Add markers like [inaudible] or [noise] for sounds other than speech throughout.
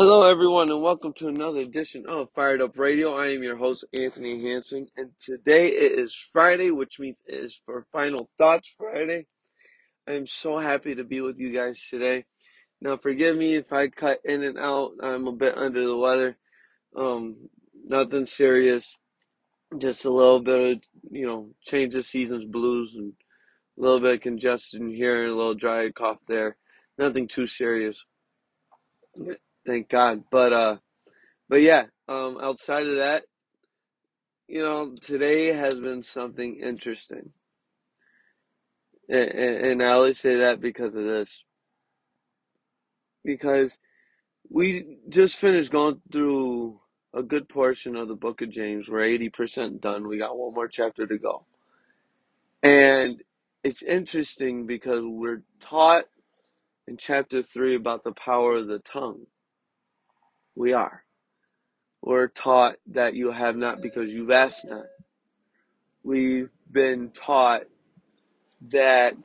Hello, everyone, and welcome to another edition of Fired Up Radio. I am your host, Anthony Hanson, and today it is Friday, which means it is for Final Thoughts Friday. I am so happy to be with you guys today. Now, forgive me if I cut in and out. I'm a bit under the weather. Um, nothing serious, just a little bit of you know change of seasons blues and a little bit of congestion here and a little dry cough there. Nothing too serious. Thank God. But uh but yeah, um outside of that, you know, today has been something interesting. And, and, I only say that because of this. Because we just finished going through a good portion of the book of James. We're 80% done. We got one more chapter to go. And it's interesting because we're taught in chapter 3 about the power of the tongue. We are. We're taught that you have not because you've asked not. We've been taught that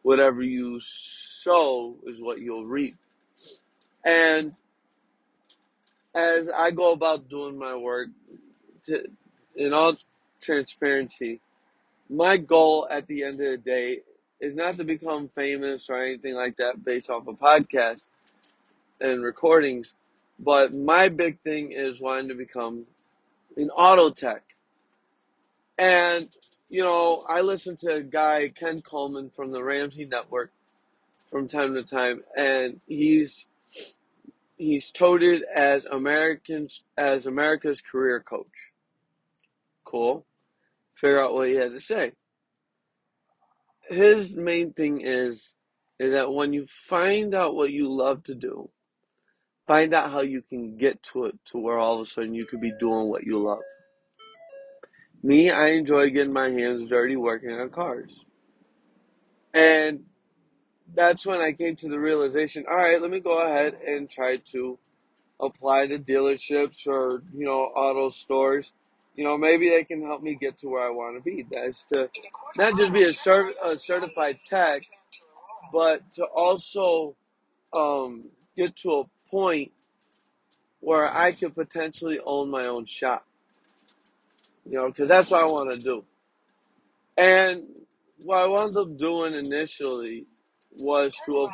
whatever you sow is what you'll reap. And as I go about doing my work, to, in all transparency, my goal at the end of the day is not to become famous or anything like that based off a podcast and recordings, but my big thing is wanting to become an auto tech. And, you know, I listen to a guy, Ken Coleman from the Ramsey Network from time to time, and he's he's touted as Americans as America's career coach. Cool. Figure out what he had to say. His main thing is is that when you find out what you love to do, find out how you can get to it to where all of a sudden you could be doing what you love. Me, I enjoy getting my hands dirty working on cars. And that's when I came to the realization, all right, let me go ahead and try to apply to dealerships or, you know, auto stores. You know, maybe they can help me get to where I want to be. That's to not just be a, cert- a certified tech, but to also um, get to a point where I could potentially own my own shop. You know, because that's what I want to do. And what I wound up doing initially was to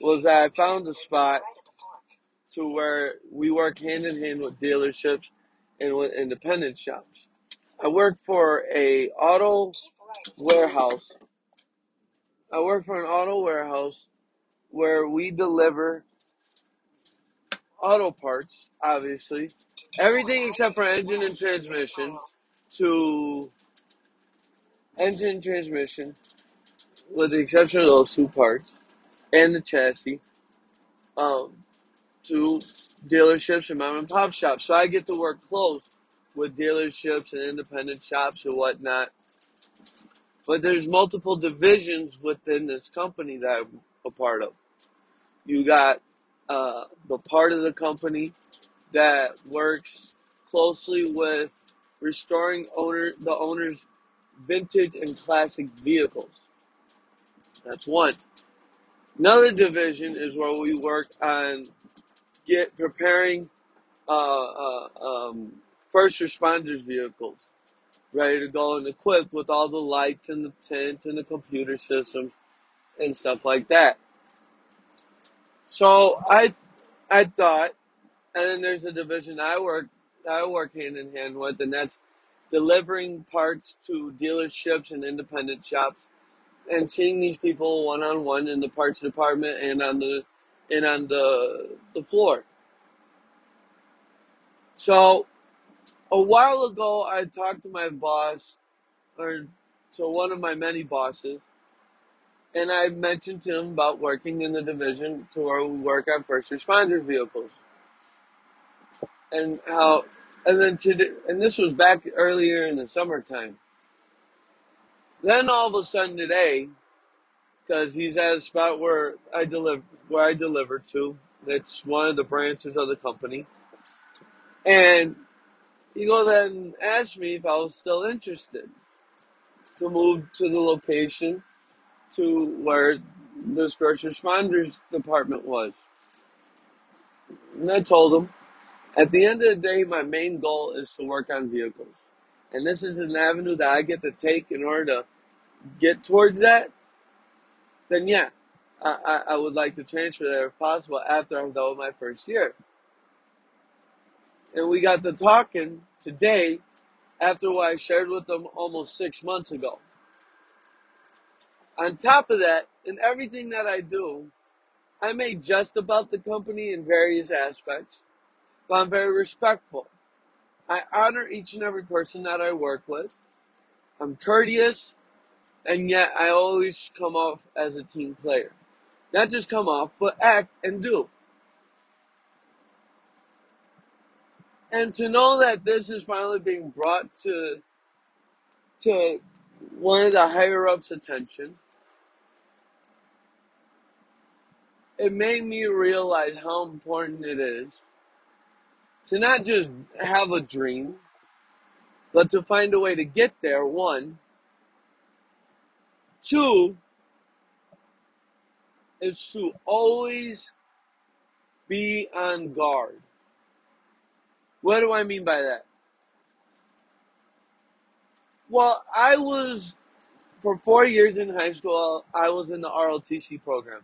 was that I found a spot to where we work hand in hand with dealerships and with independent shops. I work for a auto warehouse. I work for an auto warehouse where we deliver auto parts, obviously, everything except for engine and transmission to engine and transmission, with the exception of those two parts and the chassis, um, to dealerships and mom and pop shops. So I get to work close with dealerships and independent shops and whatnot. But there's multiple divisions within this company that I'm a part of. You got uh, the part of the company that works closely with restoring owner the owner's vintage and classic vehicles. That's one. Another division is where we work on get preparing uh, uh, um, first responders vehicles ready to go and equipped with all the lights and the tent and the computer system and stuff like that. So I I thought, and then there's a division I work I work hand in hand with, and that's delivering parts to dealerships and independent shops, and seeing these people one on one in the parts department and on the and on the the floor. So a while ago, I talked to my boss, or to one of my many bosses, and I mentioned to him about working in the division to where we work on first responders vehicles, and how, and then to, and this was back earlier in the summertime. Then all of a sudden today, because he's at a spot where I deliver, where I deliver to, it's one of the branches of the company, and he goes and asked me if I was still interested to move to the location to where this first responders department was. And I told him, at the end of the day, my main goal is to work on vehicles. And this is an avenue that I get to take in order to get towards that. Then, yeah, I, I, I would like to transfer there if possible after I'm done with my first year. And we got to talking today after what I shared with them almost six months ago. On top of that, in everything that I do, I may jest about the company in various aspects, but I'm very respectful. I honor each and every person that I work with. I'm courteous, and yet I always come off as a team player. Not just come off, but act and do. And to know that this is finally being brought to to one of the higher ups' attention, it made me realize how important it is to not just have a dream, but to find a way to get there, one. Two is to always be on guard. What do I mean by that? Well, I was, for four years in high school, I was in the ROTC program.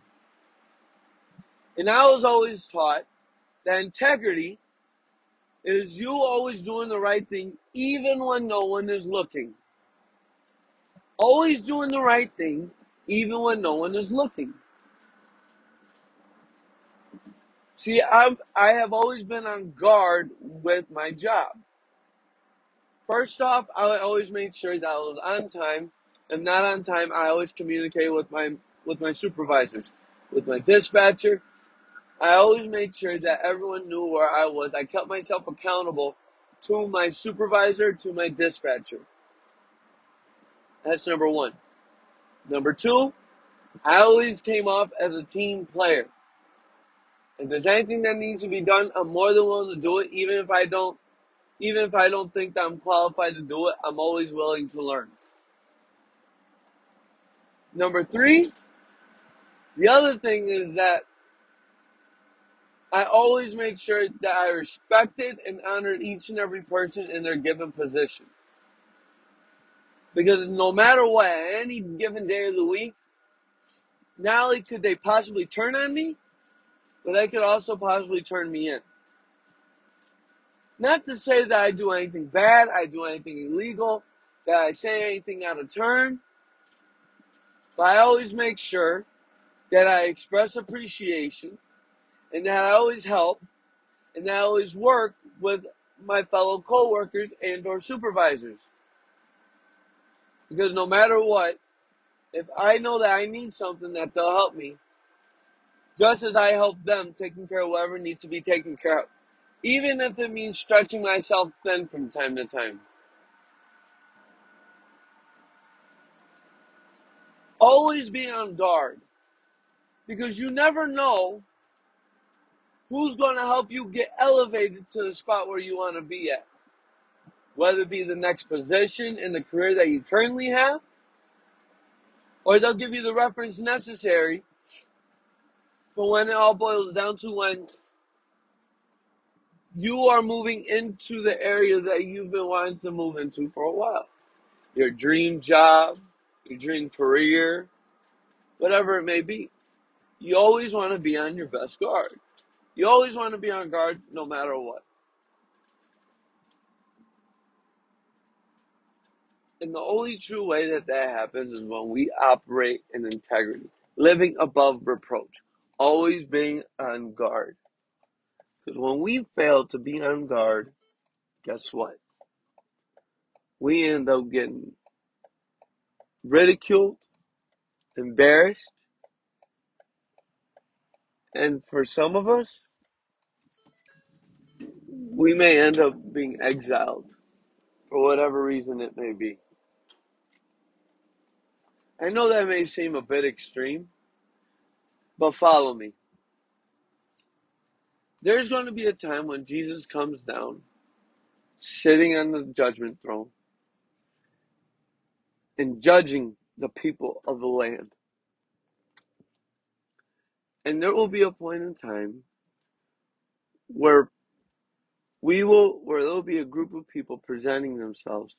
And I was always taught that integrity is you always doing the right thing even when no one is looking. Always doing the right thing even when no one is looking. See, I've, I have always been on guard with my job. First off, I always made sure that I was on time. If not on time, I always communicate with my with my supervisors, with my dispatcher. I always made sure that everyone knew where I was. I kept myself accountable to my supervisor, to my dispatcher. That's number one. Number two, I always came off as a team player. If there's anything that needs to be done, I'm more than willing to do it, even if I don't even if I don't think that I'm qualified to do it, I'm always willing to learn. Number three, the other thing is that I always made sure that I respected and honored each and every person in their given position. Because no matter what, any given day of the week, not only could they possibly turn on me, but they could also possibly turn me in. Not to say that I do anything bad, I do anything illegal, that I say anything out of turn, but I always make sure that I express appreciation and that I always help and that I always work with my fellow coworkers and or supervisors. Because no matter what, if I know that I need something that they'll help me, just as I help them taking care of whatever needs to be taken care of even if it means stretching myself thin from time to time. Always be on guard because you never know who's going to help you get elevated to the spot where you want to be at. Whether it be the next position in the career that you currently have, or they'll give you the reference necessary for when it all boils down to when you are moving into the area that you've been wanting to move into for a while. Your dream job, your dream career, whatever it may be. You always want to be on your best guard. You always want to be on guard no matter what. And the only true way that that happens is when we operate in integrity, living above reproach, always being on guard. Because when we fail to be on guard, guess what? We end up getting ridiculed, embarrassed, and for some of us, we may end up being exiled for whatever reason it may be. I know that may seem a bit extreme, but follow me. There's going to be a time when Jesus comes down, sitting on the judgment throne, and judging the people of the land. And there will be a point in time where we will where there will be a group of people presenting themselves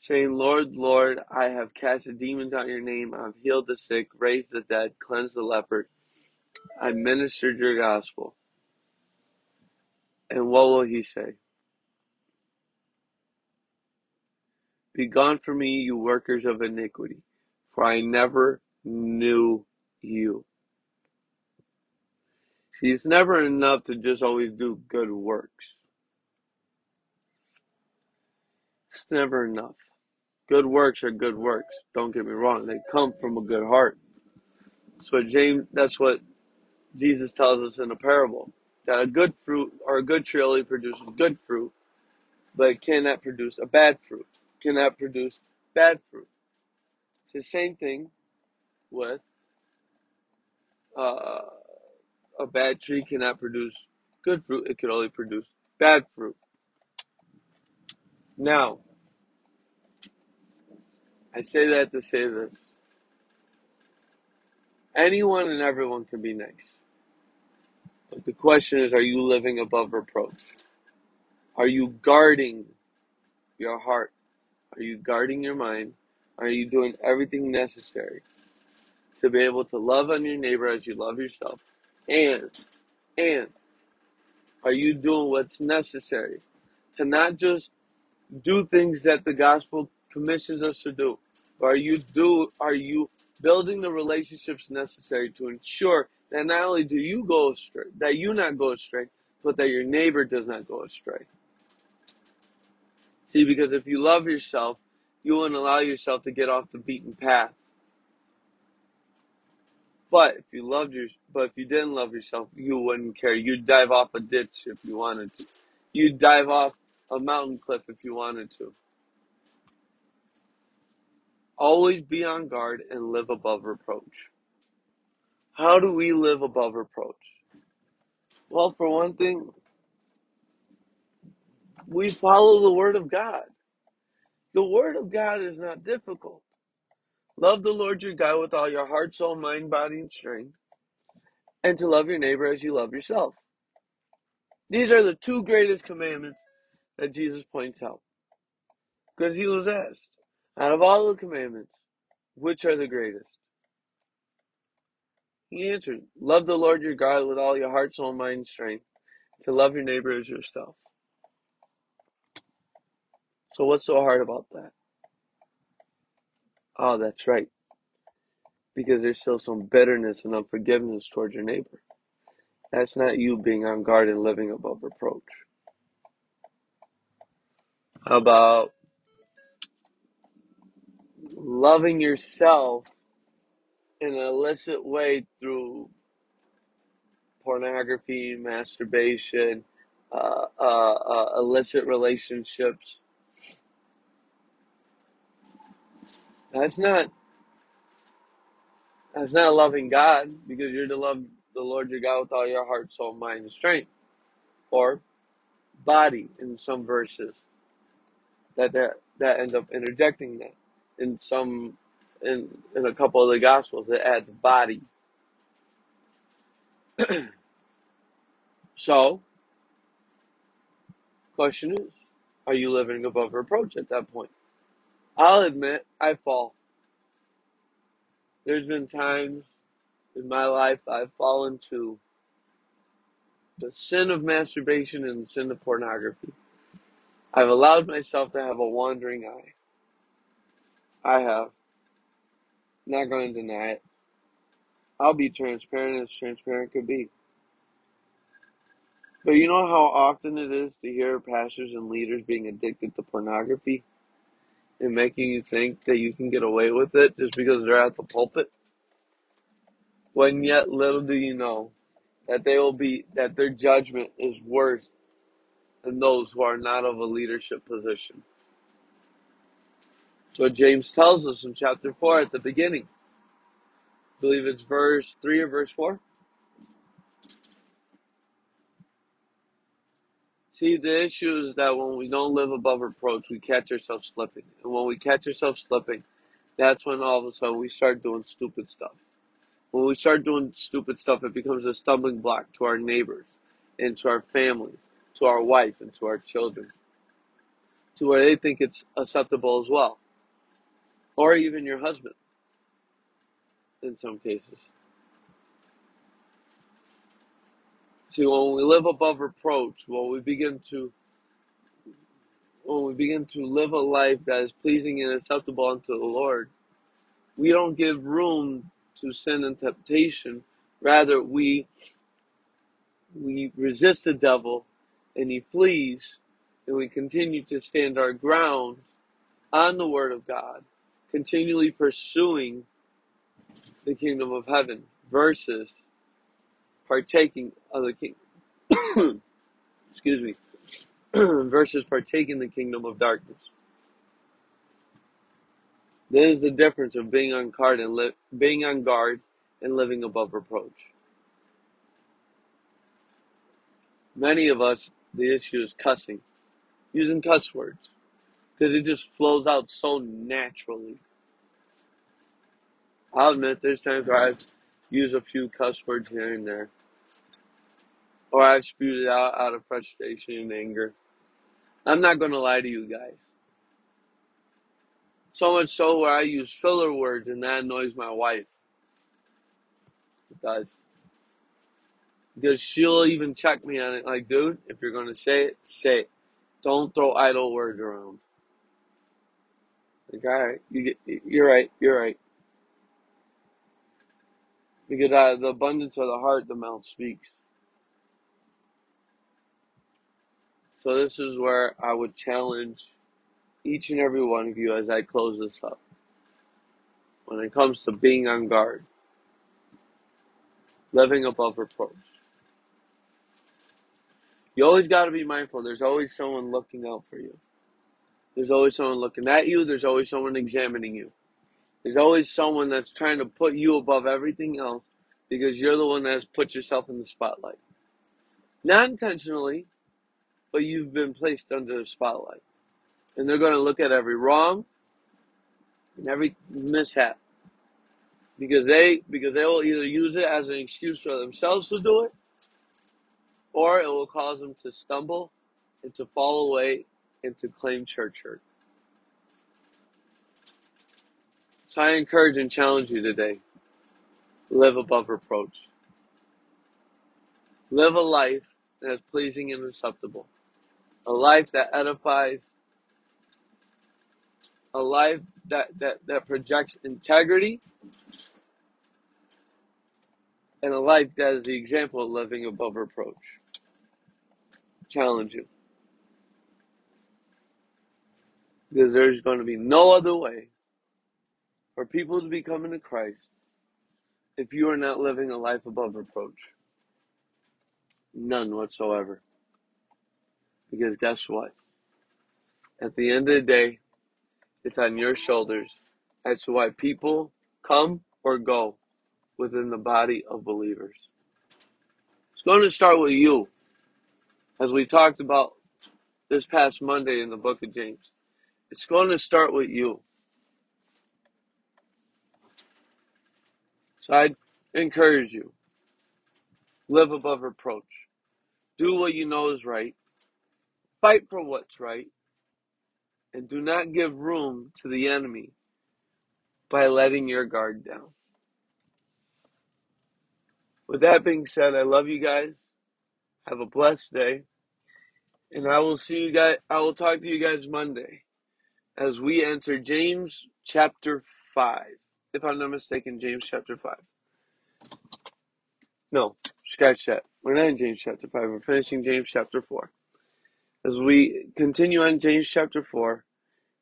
saying lord lord i have cast the demons out your name. I've healed the sick raised the dead cleansed the leper. I ministered your gospel. And what will he say? Be gone from me you workers of iniquity for i never knew you. See it's never enough to just always do good works it's never enough Good works are good works. Don't get me wrong; they come from a good heart. So James, that's what Jesus tells us in a parable that a good fruit or a good tree only produces good fruit, but cannot produce a bad fruit. Cannot produce bad fruit. It's the same thing with uh, a bad tree cannot produce good fruit. It can only produce bad fruit. Now, I say that to say this: anyone and everyone can be nice. But the question is, are you living above reproach? Are you guarding your heart? Are you guarding your mind? Are you doing everything necessary to be able to love on your neighbor as you love yourself? And, and, are you doing what's necessary to not just do things that the gospel commissions us to do, are you do, are you building the relationships necessary to ensure that not only do you go astray, that you not go astray, but that your neighbor does not go astray? See, because if you love yourself, you won't allow yourself to get off the beaten path. But if you loved your, but if you didn't love yourself, you wouldn't care. You'd dive off a ditch if you wanted to. You'd dive off a mountain cliff if you wanted to. Always be on guard and live above reproach. How do we live above reproach? Well, for one thing, we follow the Word of God. The Word of God is not difficult. Love the Lord your God with all your heart, soul, mind, body, and strength, and to love your neighbor as you love yourself. These are the two greatest commandments that Jesus points out. Because he was asked, out of all the commandments, which are the greatest? He answered, Love the Lord your God with all your heart, soul, mind, and strength, to love your neighbor as yourself. So, what's so hard about that? Oh, that's right. Because there's still some bitterness and unforgiveness towards your neighbor. That's not you being on guard and living above reproach. How about loving yourself in an illicit way through pornography, masturbation, uh, uh, uh, illicit relationships? That's not that's not loving God because you're to love the Lord your God with all your heart, soul, mind, and strength, or body in some verses that that, that end up interjecting that in some in in a couple of the gospels it adds body. [clears throat] So, question is, are you living above reproach at that point? I'll admit I fall. There's been times in my life I've fallen to the sin of masturbation and the sin of pornography. I've allowed myself to have a wandering eye. I have. Not going to deny it. I'll be transparent as transparent could be. But you know how often it is to hear pastors and leaders being addicted to pornography and making you think that you can get away with it just because they're at the pulpit? When yet little do you know that they will be that their judgment is worse than those who are not of a leadership position. That's what James tells us in chapter four at the beginning. I believe it's verse three or verse four. See, the issue is that when we don't live above reproach, we catch ourselves slipping. And when we catch ourselves slipping, that's when all of a sudden we start doing stupid stuff. When we start doing stupid stuff, it becomes a stumbling block to our neighbors. and to our families, to our wife and to our children, to where they think it's acceptable as well, or even your husband in some cases. See, when we live above reproach, when we begin to when we begin to live a life that is pleasing and acceptable unto the Lord, we don't give room to sin and temptation. Rather, we we resist the devil and he flees, and we continue to stand our ground on the word of God, continually pursuing the kingdom of heaven versus partaking of the king [coughs] excuse me [coughs] versus partaking the kingdom of darkness. This is the difference of being on guard and li- being on guard and living above reproach. Many of us, the issue is cussing, using cuss words, because it just flows out so naturally. I'll admit there's times where I've used a few cuss words here and there, or I've spewed it out out of frustration and anger. I'm not going to lie to you guys. So much so where I use filler words and that annoys my wife. It does. Because she'll even check me on it like, dude, if you're going to say it, say it. Don't throw idle words around. Like, all right, you get, you're right, you're right. Because out of the abundance of the heart, the mouth speaks. So this is where I would challenge each and every one of you as I close this up. When it comes to being on guard, living above reproach. You always got to be mindful. There's always someone looking out for you. There's always someone looking at you. There's always someone examining you. There's always someone that's trying to put you above everything else because you're the one that's put yourself in the spotlight. Not intentionally, but you've been placed under the spotlight. And they're going to look at every wrong and every mishap because they because they will either use it as an excuse for themselves to do it or it will cause them to stumble and to fall away and to claim church hurt. So I encourage and challenge you today. Live above reproach. Live a life that is pleasing and acceptable. A life that edifies. A life that, that, that projects integrity. And a life that is the example of living above reproach. Challenge you. Because there's going to be no other way for people to be coming to Christ if you are not living a life above reproach. None whatsoever. Because guess what? At the end of the day, it's on your shoulders as to why people come or go within the body of believers. It's going to start with you. As we talked about this past Monday in the book of James, it's going to start with you. So I encourage you live above reproach, do what you know is right, fight for what's right, and do not give room to the enemy by letting your guard down. With that being said, I love you guys. Have a blessed day. And I will see you guys, I will talk to you guys Monday as we enter James chapter 5. If I'm not mistaken, James chapter 5. No, scratch that. We're not in James chapter 5. We're finishing James chapter 4. As we continue on James chapter 4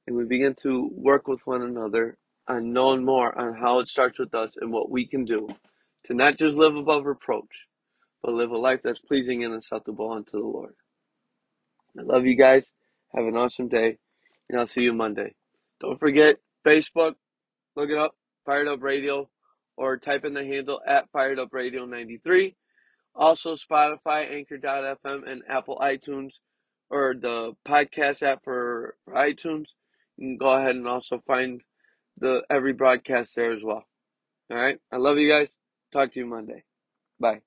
and we begin to work with one another on knowing more on how it starts with us and what we can do to not just live above reproach, but live a life that's pleasing and acceptable unto the Lord. I love you guys. Have an awesome day, and I'll see you Monday. Don't forget Facebook, look it up, Fired Up Radio, or type in the handle at Fired Up Radio 93. Also, Spotify, Anchor.fm, and Apple iTunes, or the podcast app for, for iTunes. You can go ahead and also find the every broadcast there as well. All right. I love you guys. Talk to you Monday. Bye.